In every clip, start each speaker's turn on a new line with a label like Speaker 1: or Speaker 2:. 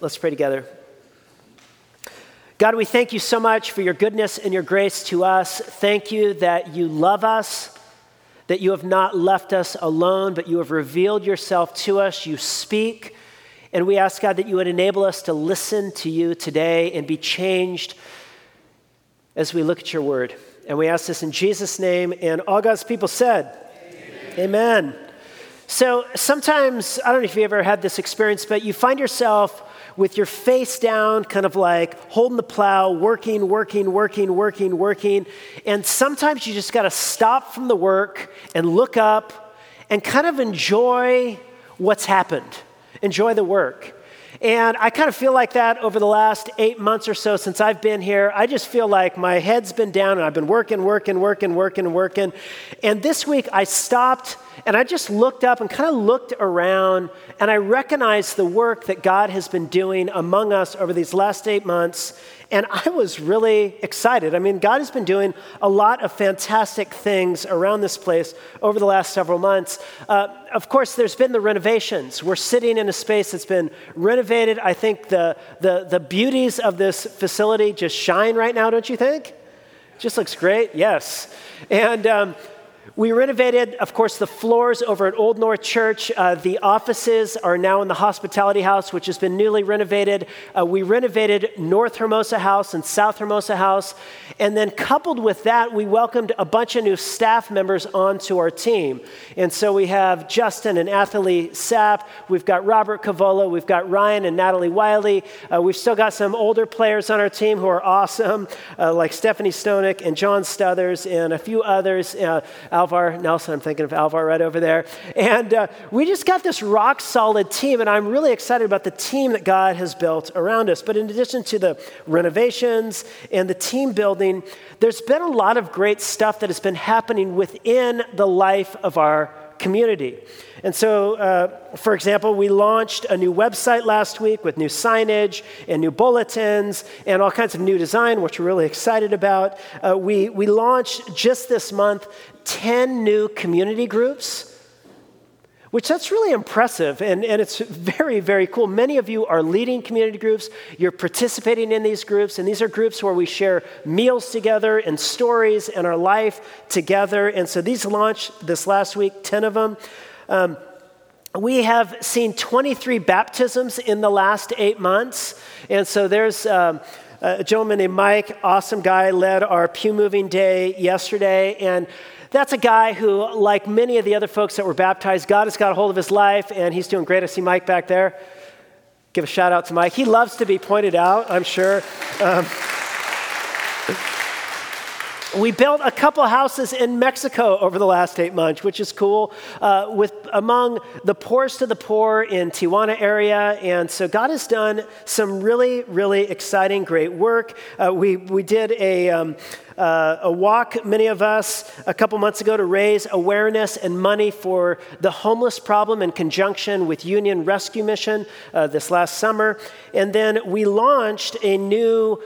Speaker 1: Let's pray together. God, we thank you so much for your goodness and your grace to us. Thank you that you love us, that you have not left us alone, but you have revealed yourself to us. You speak. And we ask, God, that you would enable us to listen to you today and be changed as we look at your word. And we ask this in Jesus' name. And all God's people said, Amen. Amen. So sometimes, I don't know if you ever had this experience, but you find yourself with your face down, kind of like holding the plow, working, working, working, working, working. And sometimes you just got to stop from the work and look up and kind of enjoy what's happened, enjoy the work. And I kind of feel like that over the last eight months or so since I've been here. I just feel like my head's been down and I've been working, working, working, working, working. And this week I stopped and I just looked up and kind of looked around and I recognized the work that God has been doing among us over these last eight months. And I was really excited. I mean, God has been doing a lot of fantastic things around this place over the last several months. Uh, of course, there's been the renovations. We're sitting in a space that's been renovated. I think the, the, the beauties of this facility just shine right now, don't you think? Just looks great, yes. And um, we renovated, of course, the floors over at Old North Church. Uh, the offices are now in the hospitality house, which has been newly renovated. Uh, we renovated North Hermosa House and South Hermosa House. And then, coupled with that, we welcomed a bunch of new staff members onto our team. And so we have Justin and Athalie Sapp. We've got Robert Cavola. We've got Ryan and Natalie Wiley. Uh, we've still got some older players on our team who are awesome, uh, like Stephanie Stonick and John Stuthers and a few others. Alvar Nelson. I'm thinking of Alvar right over there. And uh, we just got this rock solid team, and I'm really excited about the team that God has built around us. But in addition to the renovations and the team building, there's been a lot of great stuff that has been happening within the life of our community. And so, uh, for example, we launched a new website last week with new signage and new bulletins and all kinds of new design, which we're really excited about. Uh, we, we launched just this month 10 new community groups which that's really impressive and, and it's very very cool. Many of you are leading community groups you're participating in these groups and these are groups where we share meals together and stories and our life together. And so these launched this last week 10 of them um, we have seen 23 baptisms in the last eight months. And so there's um, a gentleman named mike awesome guy led our pew moving day yesterday. And that's a guy who, like many of the other folks that were baptized, God has got a hold of his life, and he's doing great. I see Mike back there. Give a shout out to Mike. He loves to be pointed out, I'm sure. Um, we built a couple houses in Mexico over the last eight months, which is cool, uh, with among the poorest of the poor in Tijuana area. And so God has done some really, really exciting, great work. Uh, we, we did a, um, uh, a walk, many of us, a couple months ago to raise awareness and money for the homeless problem in conjunction with Union Rescue Mission uh, this last summer. And then we launched a new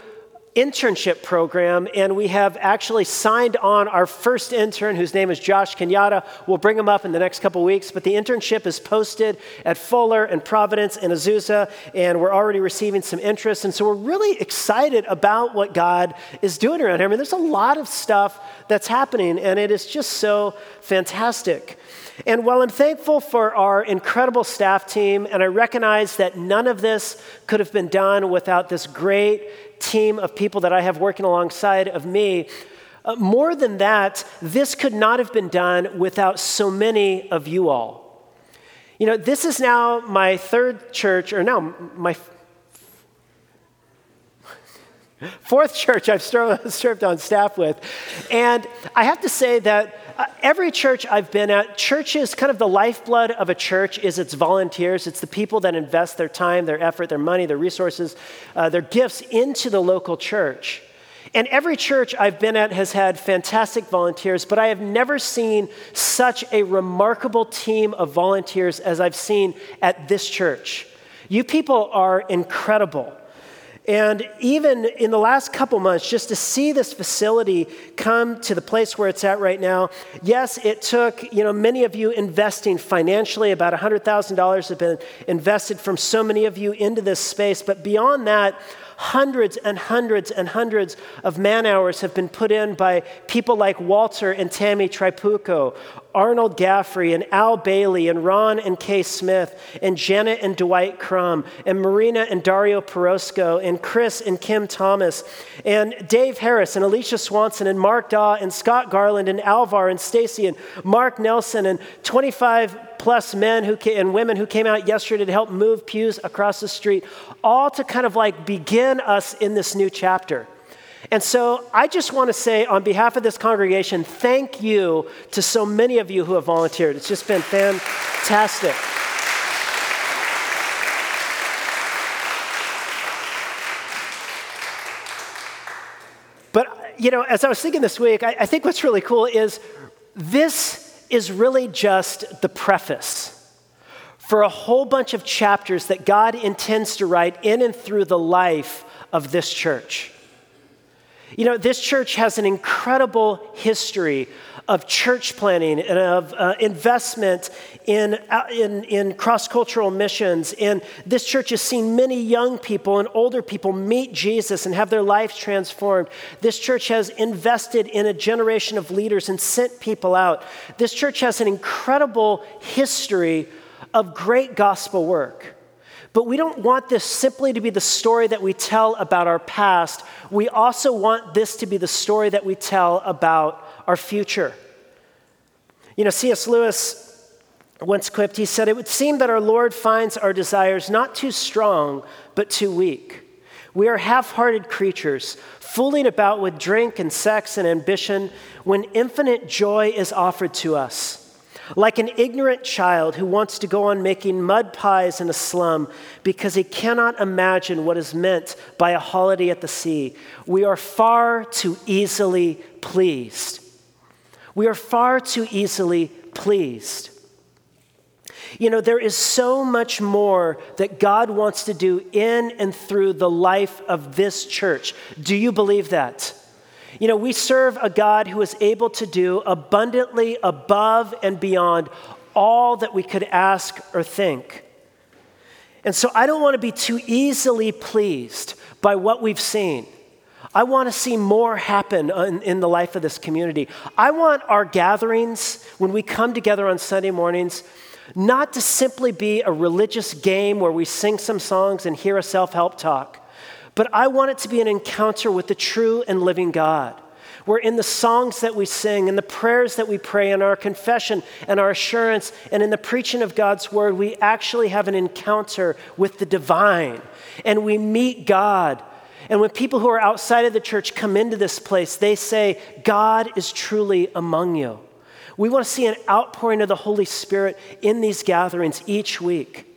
Speaker 1: internship program, and we have actually signed on our first intern, whose name is Josh Kenyatta. We'll bring him up in the next couple weeks, but the internship is posted at Fuller and Providence and Azusa, and we're already receiving some interest. And so we're really excited about what God is doing around here. I mean, there's a lot of stuff that's happening, and it is just so fantastic. And while I'm thankful for our incredible staff team, and I recognize that none of this could have been done without this great team of people that I have working alongside of me. Uh, more than that, this could not have been done without so many of you all. You know, this is now my third church, or now my fourth church I've served on staff with. And I have to say that uh, every church I've been at, church is kind of the lifeblood of a church is its volunteers. It's the people that invest their time, their effort, their money, their resources, uh, their gifts into the local church. And every church I've been at has had fantastic volunteers, but I have never seen such a remarkable team of volunteers as I've seen at this church. You people are incredible. And even in the last couple months, just to see this facility come to the place where it's at right now, yes, it took, you know, many of you investing financially. About $100,000 have been invested from so many of you into this space. But beyond that, hundreds and hundreds and hundreds of man hours have been put in by people like Walter and Tammy Tripucco, Arnold Gaffrey and Al Bailey and Ron and Kay Smith and Janet and Dwight Crum and Marina and Dario Perosco and Chris and Kim Thomas and Dave Harris and Alicia Swanson and Mark Daw and Scott Garland and Alvar and Stacy and Mark Nelson and 25 plus men who came, and women who came out yesterday to help move pews across the street, all to kind of like begin us in this new chapter. And so I just want to say, on behalf of this congregation, thank you to so many of you who have volunteered. It's just been fantastic. But, you know, as I was thinking this week, I, I think what's really cool is this is really just the preface for a whole bunch of chapters that God intends to write in and through the life of this church. You know, this church has an incredible history of church planning and of uh, investment in, uh, in, in cross cultural missions. And this church has seen many young people and older people meet Jesus and have their lives transformed. This church has invested in a generation of leaders and sent people out. This church has an incredible history of great gospel work. But we don't want this simply to be the story that we tell about our past. We also want this to be the story that we tell about our future. You know, C.S. Lewis once quipped, he said, It would seem that our Lord finds our desires not too strong, but too weak. We are half hearted creatures, fooling about with drink and sex and ambition when infinite joy is offered to us. Like an ignorant child who wants to go on making mud pies in a slum because he cannot imagine what is meant by a holiday at the sea, we are far too easily pleased. We are far too easily pleased. You know, there is so much more that God wants to do in and through the life of this church. Do you believe that? You know, we serve a God who is able to do abundantly above and beyond all that we could ask or think. And so I don't want to be too easily pleased by what we've seen. I want to see more happen in, in, the life of this community. I want our gatherings, when we come together on Sunday mornings, not to simply be a religious game where we sing some songs and hear a self help talk. But I want it to be an encounter with the true and living God. Where in the songs that we sing, in the prayers that we pray, in our confession and our assurance, and in the preaching of God's word, we actually have an encounter with the divine. And we meet God. And when people who are outside of the church come into this place, they say, God is truly among you. We want to see an outpouring of the Holy Spirit in these gatherings each week.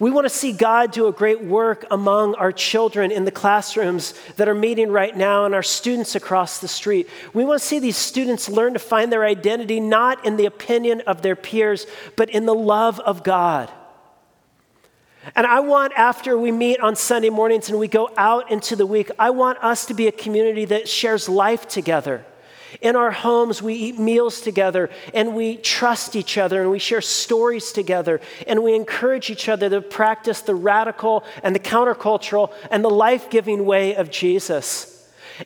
Speaker 1: We want to see God do a great work among our children in the classrooms that are meeting right now and our students across the street. We want to see these students learn to find their identity not in the opinion of their peers, but in the love of God. And I want, after we meet on Sunday mornings and we go out into the week, I want us to be a community that shares life together in our homes, we eat meals together and we trust each other and we share stories together and we encourage each other to practice the radical and the countercultural and the life giving way of Jesus.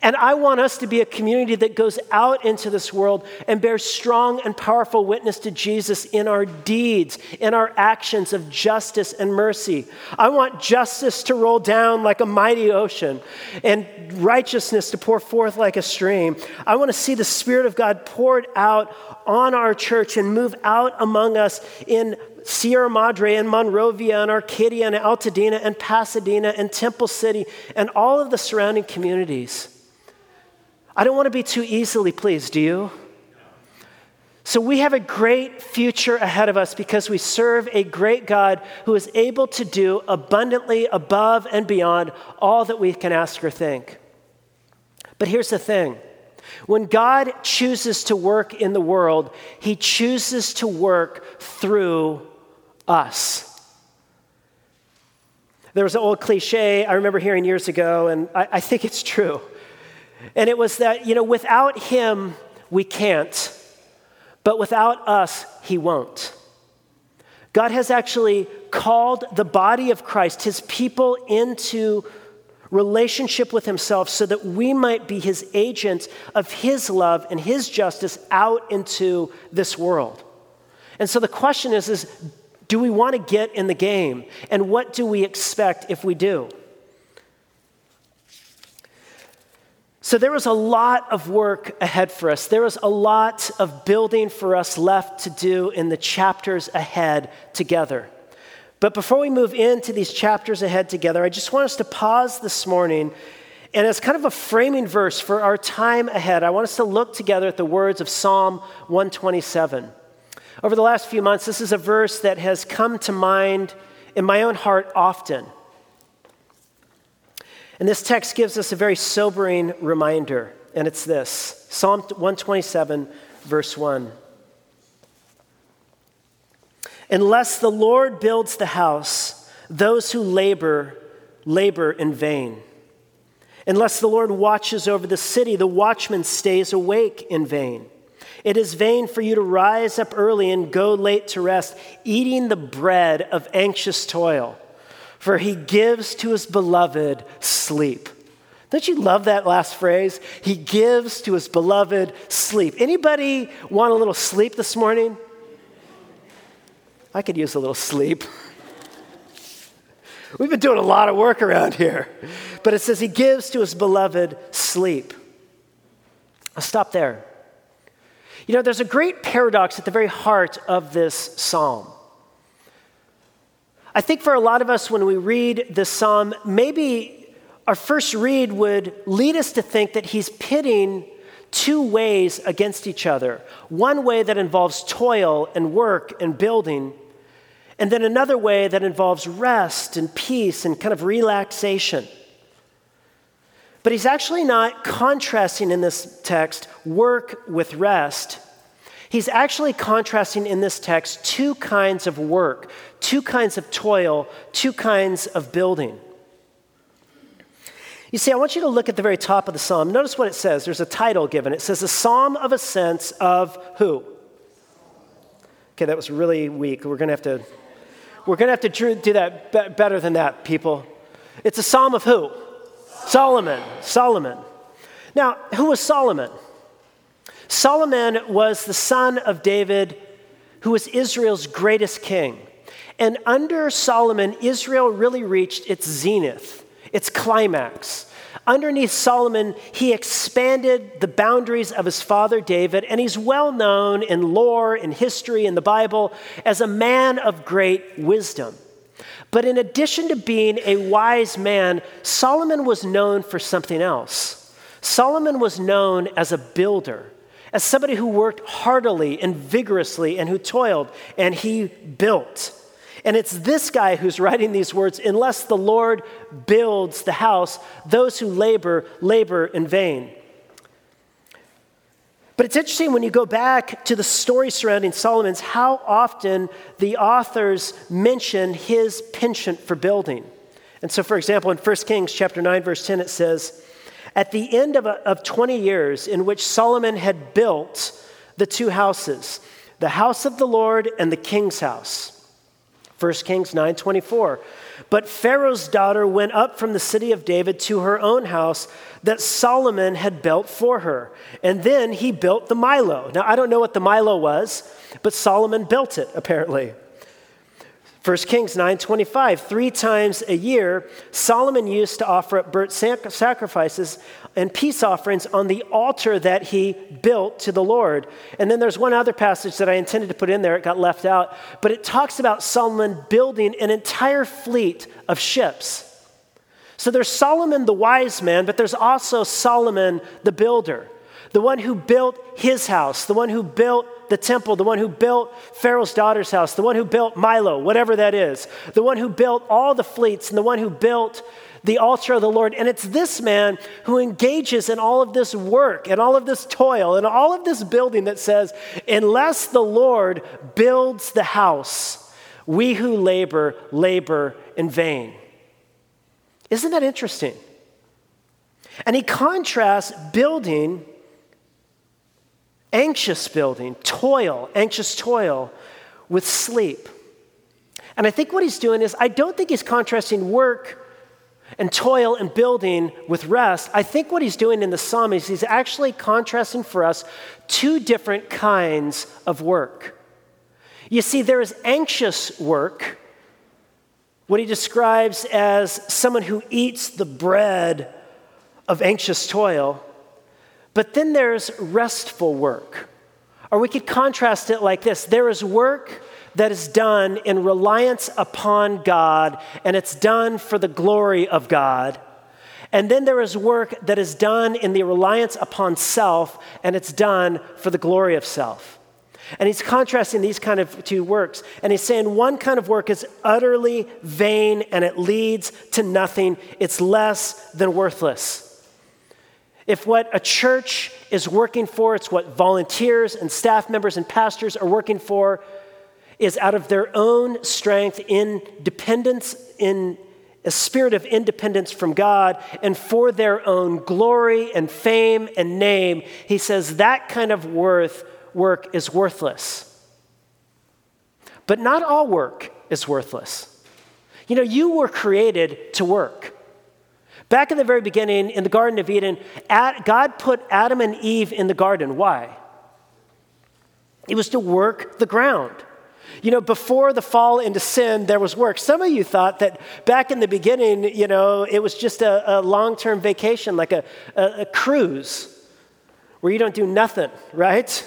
Speaker 1: And I want us to be a community that goes out into this world and bears strong and powerful witness to Jesus in our deeds, in our actions of justice and mercy. I want justice to roll down like a mighty ocean and righteousness to pour forth like a stream. I want to see the Spirit of God poured out on our church and move out among us in Sierra Madre and Monrovia and Arcadia and Altadena and Pasadena and Temple City and all of the surrounding communities. I don't want to be too easily pleased, do you? So we have a great future ahead of us because we serve a great God who is able to do abundantly above and beyond all that we can ask or think. But here's the thing when God chooses to work in the world, he chooses to work through us. There was an old cliche I remember hearing years ago, and I, I think it's true. And it was that, you know, without him, we can't, but without us, he won't. God has actually called the body of Christ, his people, into relationship with himself so that we might be his agents of his love and his justice out into this world. And so the question is, is do we want to get in the game? And what do we expect if we do? So there was a lot of work ahead for us. There was a lot of building for us left to do in the chapters ahead together. But before we move into these chapters ahead together, I just want us to pause this morning. And as kind of a framing verse for our time ahead, I want us to look together at the words of Psalm 127. Over the last few months, this is a verse that has come to mind in my own heart often. And this text gives us a very sobering reminder, and it's this Psalm 127, verse 1. Unless the Lord builds the house, those who labor, labor in vain. Unless the Lord watches over the city, the watchman stays awake in vain. It is vain for you to rise up early and go late to rest, eating the bread of anxious toil for he gives to his beloved sleep. Don't you love that last phrase? He gives to his beloved sleep. Anybody want a little sleep this morning? I could use a little sleep. We've been doing a lot of work around here. But it says he gives to his beloved sleep. I'll stop there. You know, there's a great paradox at the very heart of this psalm. I think for a lot of us, when we read the psalm, maybe our first read would lead us to think that he's pitting two ways against each other one way that involves toil and work and building, and then another way that involves rest and peace and kind of relaxation. But he's actually not contrasting in this text work with rest. He's actually contrasting in this text two kinds of work, two kinds of toil, two kinds of building. You see, I want you to look at the very top of the psalm. Notice what it says. There's a title given. It says, A Psalm of Ascents of who? Okay, that was really weak. We're going to have to. We're going to have to do that better than that, people. It's a psalm of who? Solomon. Solomon. Now, who was Solomon? Solomon was the son of David, who was Israel's greatest king. And under Solomon, Israel really reached its zenith, its climax. Underneath Solomon, he expanded the boundaries of his father David, and he's well known in lore, in history, in the Bible as a man of great wisdom. But in addition to being a wise man, Solomon was known for something else. Solomon was known as a builder as somebody who worked heartily and vigorously and who toiled and he built. And it's this guy who's writing these words unless the Lord builds the house, those who labor, labor in vain. But it's interesting when you go back to the story surrounding Solomon's, how often the authors mention his penchant for building. And so, for example, in 1 Kings chapter 9, verse 10, it says, at the end of, a, of 20 years in which Solomon had built the two houses, the house of the Lord and the king's house. 1 Kings 9:24. But Pharaoh's daughter went up from the city of David to her own house that Solomon had built for her. And then he built the Millo. Now I don't know what the Millo was, but Solomon built it apparently. 1 Kings 9:25 3 times a year Solomon used to offer up burnt sacrifices and peace offerings on the altar that he built to the Lord. And then there's one other passage that I intended to put in there it got left out, but it talks about Solomon building an entire fleet of ships. So there's Solomon the wise man, but there's also Solomon the builder, the one who built his house, the one who built the temple, the one who built Pharaoh's daughter's house, the one who built Millo, whatever that is, the one who built all the fleets, and the one who built the altar of the Lord. And it's this man who engages in all of this work and all of this toil and all of this building that says, unless the Lord builds the house, we who labor, labor in vain. Isn't that interesting? And he contrasts building, anxious building, toil, anxious toil, with sleep. And I think what he's doing is, I don't think he's contrasting work and toil and building with rest. I think what he's doing in the psalm is he's actually contrasting for us two different kinds of work. You see, there is anxious work, what he describes as someone who eats the bread of anxious toil, but then there's restful work. Or we could contrast it like this there is work that is done in reliance upon God, and it's done for the glory of God. And then there is work that is done in the reliance upon self, and it's done for the glory of self. And he's contrasting these kind of two works. And he's saying one kind of work is utterly vain and it leads to nothing, it's less than worthless. If what a church is working for, it's what volunteers and staff members and pastors are working for, is out of their own strength, in dependence, in a spirit of independence from God, and for their own glory and fame and name, he says that kind of worth work is worthless. But not all work is worthless. You know, you were created to work. Back in the very beginning, in the Garden of Eden, God put Adam and Eve in the garden. Why? It was to work the ground. You know, before the fall into sin, there was work. Some of you thought that back in the beginning, you know, it was just a, a long term vacation, like a, a, a cruise where you don't do nothing, right?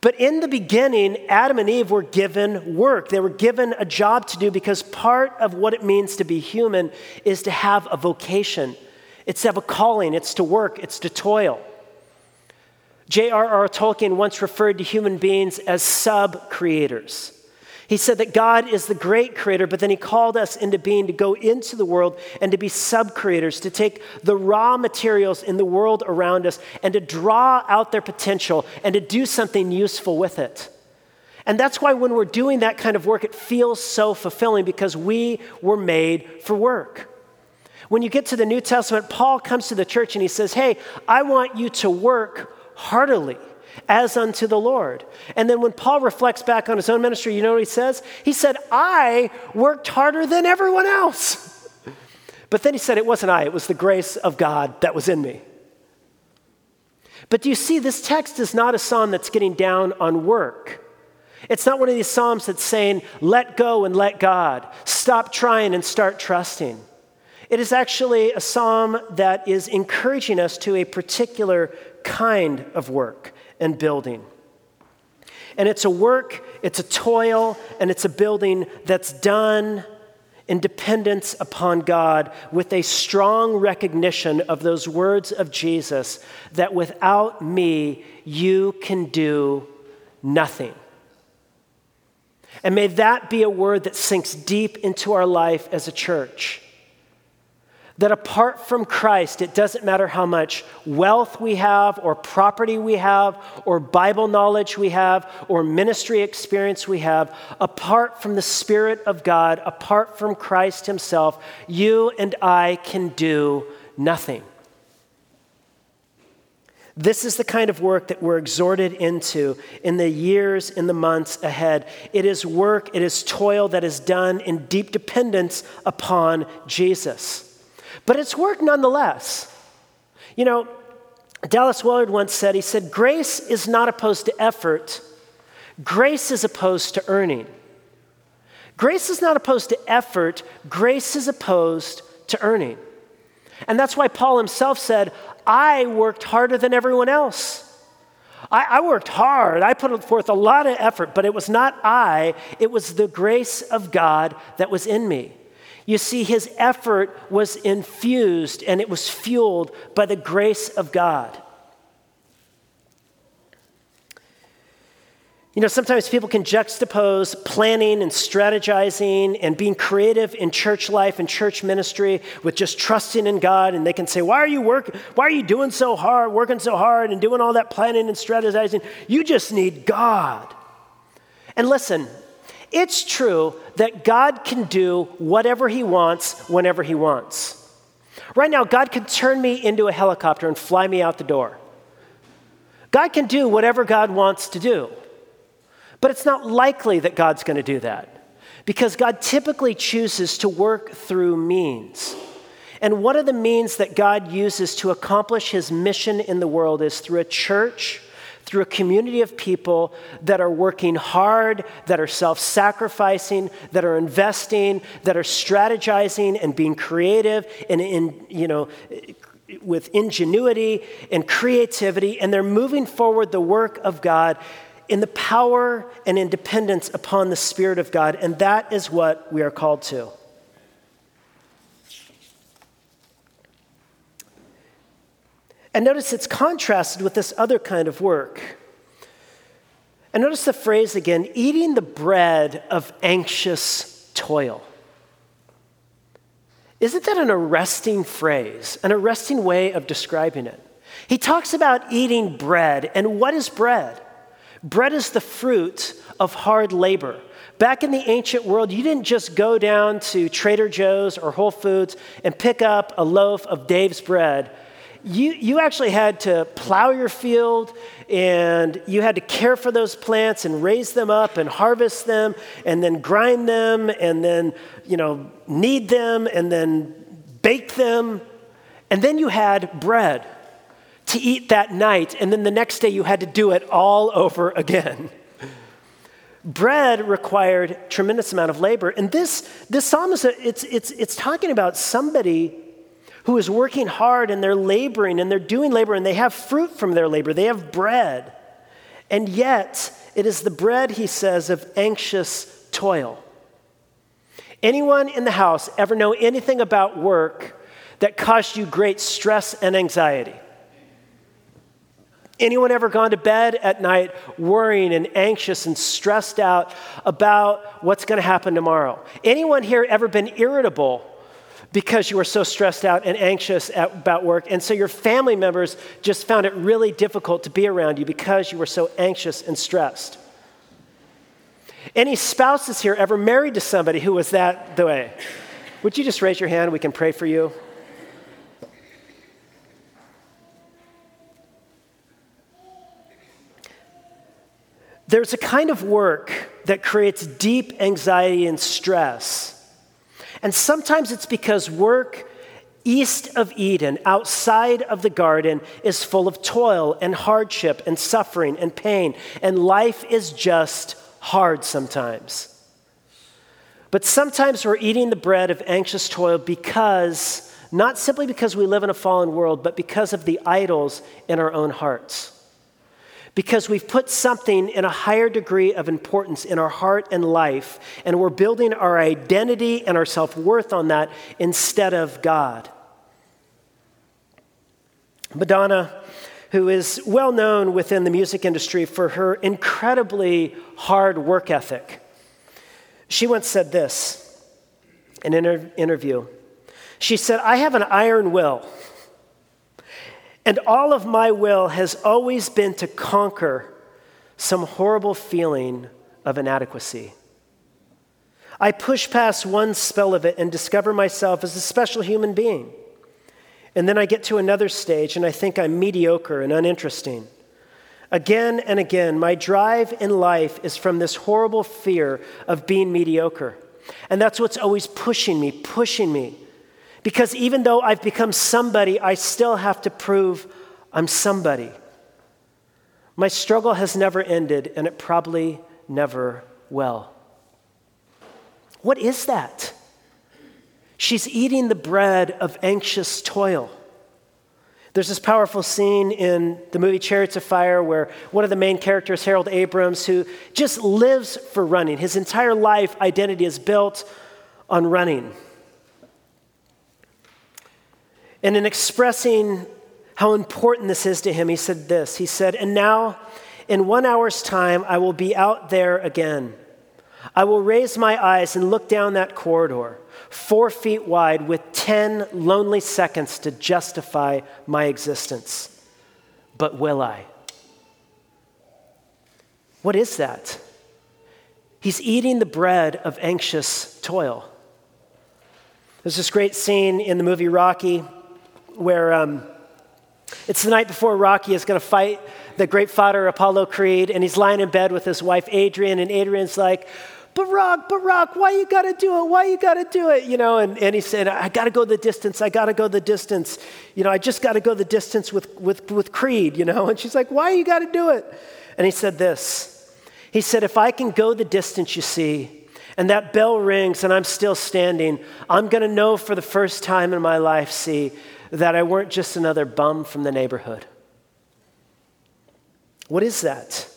Speaker 1: But in the beginning, Adam and Eve were given work. They were given a job to do because part of what it means to be human is to have a vocation. It's to have a calling, it's to work, it's to toil. J.R.R. Tolkien once referred to human beings as sub creators. He said that God is the great creator, but then he called us into being to go into the world and to be sub creators, to take the raw materials in the world around us and to draw out their potential and to do something useful with it. And that's why when we're doing that kind of work, it feels so fulfilling because we were made for work. When you get to the New Testament, Paul comes to the church and he says, Hey, I want you to work heartily as unto the Lord. And then when Paul reflects back on his own ministry, you know what he says? He said, I worked harder than everyone else. But then he said, It wasn't I, it was the grace of God that was in me. But do you see, this text is not a psalm that's getting down on work. It's not one of these psalms that's saying, let go and let God, stop trying and start trusting. It is actually a psalm that is encouraging us to a particular kind of work and building. And it's a work, it's a toil, and it's a building that's done in dependence upon God with a strong recognition of those words of Jesus that without me, you can do nothing. And may that be a word that sinks deep into our life as a church that apart from Christ, it doesn't matter how much wealth we have, or property we have, or Bible knowledge we have, or ministry experience we have, apart from the Spirit of God, apart from Christ Himself, you and I can do nothing. This is the kind of work that we're exhorted into in the years, in the months ahead. It is work, it is toil that is done in deep dependence upon Jesus. But it's work nonetheless. You know, Dallas Willard once said, he said, grace is not opposed to effort, grace is opposed to earning. Grace is not opposed to effort, grace is opposed to earning. And that's why Paul himself said, I worked harder than everyone else. I, I, worked hard. I put forth a lot of effort, but it was not I, it was the grace of God that was in me. You see, his effort was infused and it was fueled by the grace of God. You know, sometimes people can juxtapose planning and strategizing and being creative in church life and church ministry with just trusting in God. And they can say, Why are you working? Why are you doing so hard, working so hard, and doing all that planning and strategizing? You just need God. And listen, It's true that God can do whatever He wants whenever He wants. Right now, God could turn me into a helicopter and fly me out the door. God can do whatever God wants to do. But it's not likely that God's going to do that because God typically chooses to work through means. And one of the means that God uses to accomplish his mission in the world is through a church, through a community of people that are working hard, that are self sacrificing, that are investing, that are strategizing and being creative and in, you know, with ingenuity and creativity, and they're moving forward the work of God in the power and independence upon the Spirit of God, and that is what we are called to. And notice it's contrasted with this other kind of work. And notice the phrase again eating the bread of anxious toil. Isn't that an arresting phrase, an arresting way of describing it? He talks about eating bread, and what is bread? Bread is the fruit of hard labor. Back in the ancient world, you didn't just go down to Trader Joe's or Whole Foods and pick up a loaf of Dave's bread. You, you actually had to plow your field and you had to care for those plants and raise them up and harvest them and then grind them and then, you know, knead them and then bake them. And then you had bread to eat that night, and then the next day you had to do it all over again. Bread required tremendous amount of labor, and this this psalm is a, it's it's it's talking about somebody who is working hard and they're laboring and they're doing labor and they have fruit from their labor. They have bread, and yet it is the bread, he says, of anxious toil. Anyone in the house ever know anything about work that caused you great stress and anxiety? Anyone ever gone to bed at night worrying and anxious and stressed out about what's going to happen tomorrow? Anyone here ever been irritable because you were so stressed out and anxious at, about work? And so your family members just found it really difficult to be around you because you were so anxious and stressed? Any spouses here ever married to somebody who was that the way? Would you just raise your hand? We can pray for you. There's a kind of work that creates deep anxiety and stress. And sometimes it's because work east of Eden, outside of the garden, is full of toil and hardship and suffering and pain, and life is just hard sometimes. But sometimes we're eating the bread of anxious toil because, not simply because we live in a fallen world, but because of the idols in our own hearts because we've put something in a higher degree of importance in our heart and life, and we're building our identity and our self worth on that instead of God. Madonna, who is well known within the music industry for her incredibly hard work ethic, she once said this in an interview. She said, I have an iron will. And all of my will has always been to conquer some horrible feeling of inadequacy. I push past one spell of it and discover myself as a special human being. And then I get to another stage and I think I'm mediocre and uninteresting. Again and again, my drive in life is from this horrible fear of being mediocre. And that's what's always pushing me, pushing me because even though I've become somebody, I still have to prove I'm somebody. My struggle has never ended, and it probably never will. What is that? She's eating the bread of anxious toil. There's this powerful scene in the movie Chariots of Fire where one of the main characters, Harold Abrahams, who just lives for running, his entire life identity is built on running. And in expressing how important this is to him, he said this He said, And now, in one hour's time, I will be out there again. I will raise my eyes and look down that corridor, four feet wide, with 10 lonely seconds to justify my existence. But will I? What is that? He's eating the bread of anxious toil. There's this great scene in the movie Rocky where um, it's the night before Rocky is going to fight the great fighter Apollo Creed, and he's lying in bed with his wife Adrian, and Adrian's like, Barack, Barack, why you gotta do it? Why you gotta do it? You know, and, and he said, I gotta go the distance, I gotta go the distance. You know, I just gotta go the distance with, with, with Creed, you know? And she's like, why you gotta do it? And he said this. He said, if I can go the distance, you see, and that bell rings and I'm still standing, I'm gonna know for the first time in my life, see, that I weren't just another bum from the neighborhood. What is that?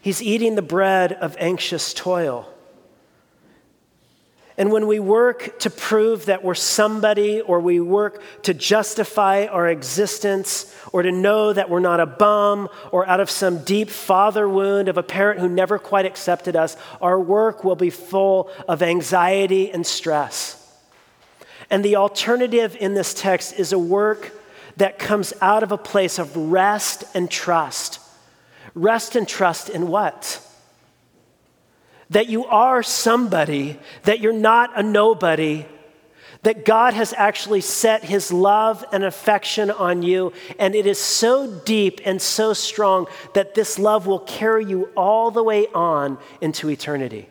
Speaker 1: He's eating the bread of anxious toil. And when we work to prove that we're somebody, or we work to justify our existence, or to know that we're not a bum, or out of some deep father wound of a parent who never quite accepted us, our work will be full of anxiety and stress. And the alternative in this text is a work that comes out of a place of rest and trust. Rest and trust in what? That you are somebody, that you're not a nobody, that God has actually set his love and affection on you, and it is so deep and so strong that this love will carry you all the way on into eternity.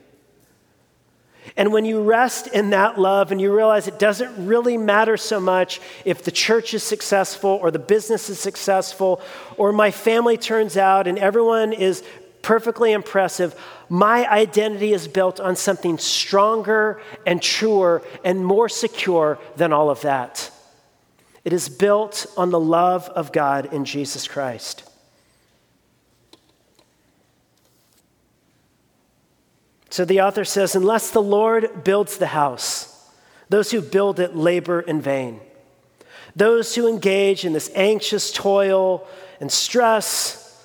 Speaker 1: And when you rest in that love and you realize it doesn't really matter so much if the church is successful or the business is successful or my family turns out and everyone is perfectly impressive, my identity is built on something stronger and truer and more secure than all of that. It is built on the love of God in Jesus Christ. So the author says, Unless the Lord builds the house, those who build it labor in vain. Those who engage in this anxious toil and stress,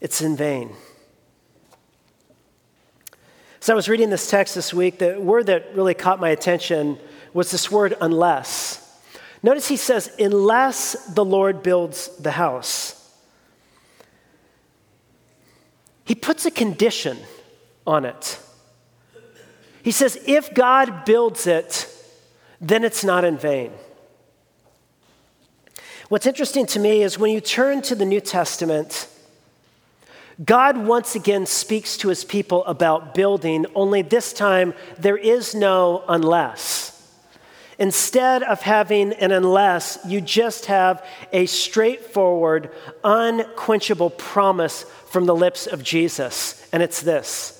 Speaker 1: it's in vain. So I was reading this text this week. The word that really caught my attention was this word unless. Notice he says, unless the Lord builds the house. He puts a condition on it. He says, if God builds it, then it's not in vain. What's interesting to me is when you turn to the New Testament, God once again speaks to his people about building, only this time there is no unless. Instead of having an unless, you just have a straightforward, unquenchable promise from the lips of Jesus, and it's this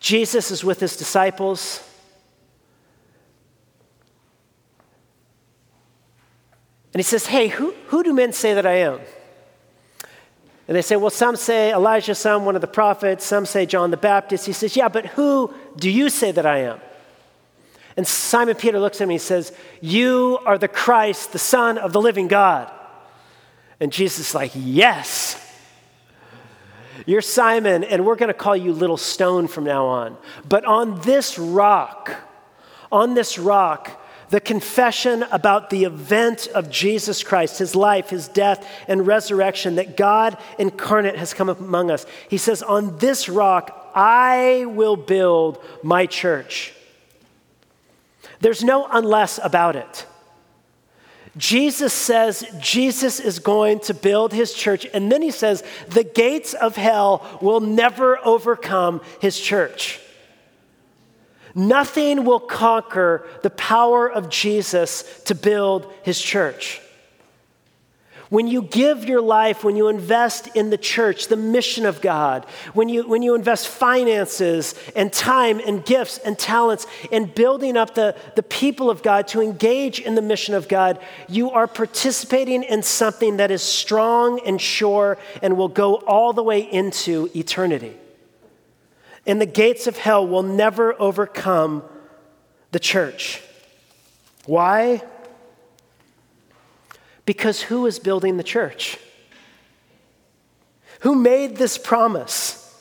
Speaker 1: Jesus is with his disciples. And he says, Hey, who, who do men say that I am? And they say, Well, some say Elijah, some one of the prophets, some say John the Baptist. He says, Yeah, but who do you say that I am? And Simon Peter looks at him and he says, You are the Christ, the Son of the living God. And Jesus is like, Yes. You're Simon, and we're going to call you Little Stone from now on. But on this rock, on this rock, the confession about the event of Jesus Christ, his life, his death, and resurrection, that God incarnate has come among us. He says, On this rock, I will build my church. There's no unless about it. Jesus says Jesus is going to build his church, and then he says the gates of hell will never overcome his church. Nothing will conquer the power of Jesus to build his church. When you give your life, when you invest in the church, the mission of God, when you, when you invest finances and time and gifts and talents in building up the, the people of God to engage in the mission of God, you are participating in something that is strong and sure and will go all the way into eternity. And the gates of hell will never overcome the church. Why? Because who is building the church? Who made this promise?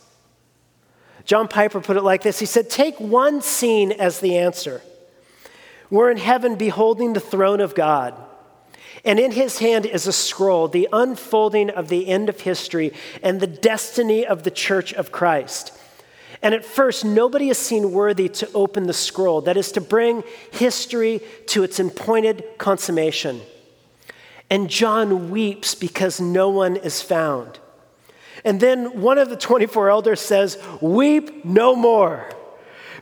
Speaker 1: John Piper put it like this He said, Take one scene as the answer. We're in heaven beholding the throne of God. And in his hand is a scroll, the unfolding of the end of history and the destiny of the church of Christ. And at first, nobody is seen worthy to open the scroll, that is, to bring history to its appointed consummation. And John weeps because no one is found. And then one of the 24 elders says, Weep no more,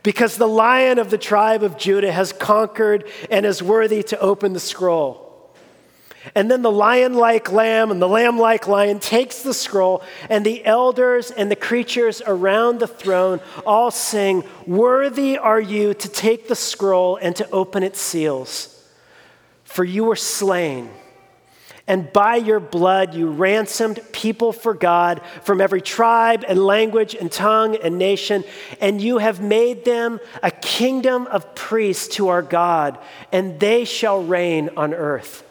Speaker 1: because the lion of the tribe of Judah has conquered and is worthy to open the scroll. And then the lion like lamb and the lamb like lion takes the scroll, and the elders and the creatures around the throne all sing, Worthy are you to take the scroll and to open its seals. For you were slain and by your blood you ransomed people for God from every tribe and language and tongue and nation, and you have made them a kingdom of priests to our God, and they shall reign on earth.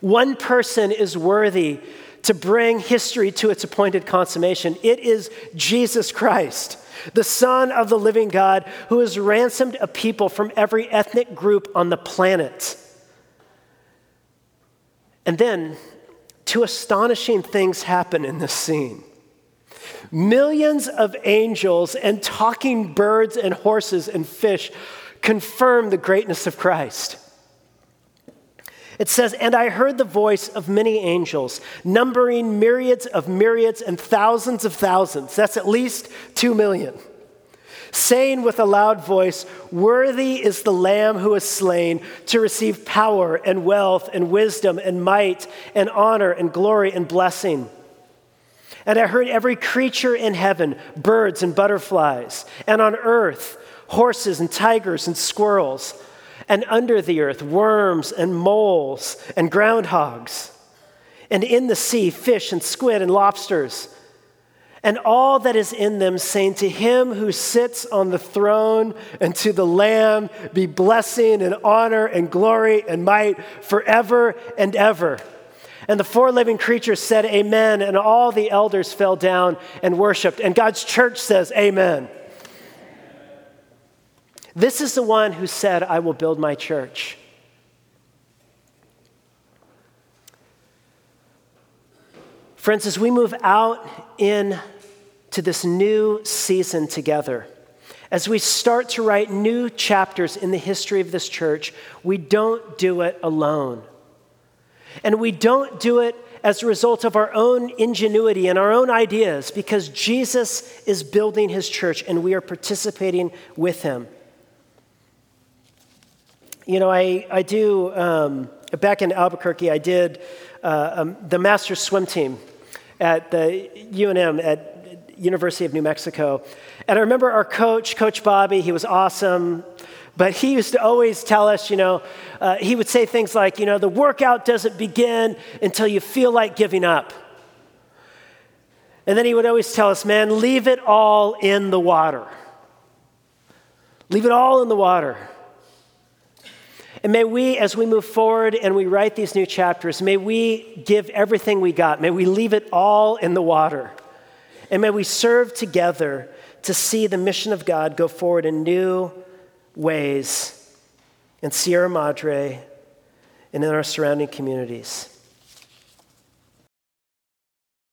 Speaker 1: One person is worthy to bring history to its appointed consummation. It is Jesus Christ, the Son of the living God, who has ransomed a people from every ethnic group on the planet. And then, two astonishing things happen in this scene. Millions of angels and talking birds and horses and fish confirm the greatness of Christ. It says, And I heard the voice of many angels, numbering myriads of myriads and thousands of thousands. That's at least two million saying with a loud voice, Worthy is the Lamb who was slain to receive power and wealth and wisdom and might and honor and glory and blessing. And I heard every creature in heaven, birds and butterflies, and on earth, horses and tigers and squirrels, and under the earth, worms and moles and groundhogs, and in the sea, fish and squid and lobsters and all that is in them, saying, To him who sits on the throne and to the Lamb be blessing and honor and glory and might forever and ever. And the four living creatures said, Amen. And all the elders fell down and worshiped. And God's church says, Amen. This is the one who said, I will build my church. Friends, as we move out in to this new season together. As we start to write new chapters in the history of this church, we don't do it alone. And we don't do it as a result of our own ingenuity and our own ideas because Jesus is building his church and we are participating with him. You know, I, I do, um, back in Albuquerque, I did uh, um, the master's swim team at the UNM at University of New Mexico. And I remember our coach, Coach Bobby, he was awesome. But he used to always tell us, you know, uh, he would say things like, you know, the workout doesn't begin until you feel like giving up. And then he would always tell us, man, leave it all in the water. Leave it all in the water. And may we, as we move forward and we write these new chapters, may we give everything we got. May we leave it all in the water. And may we serve together to see the mission of God go forward in new ways in Sierra Madre and in our surrounding communities.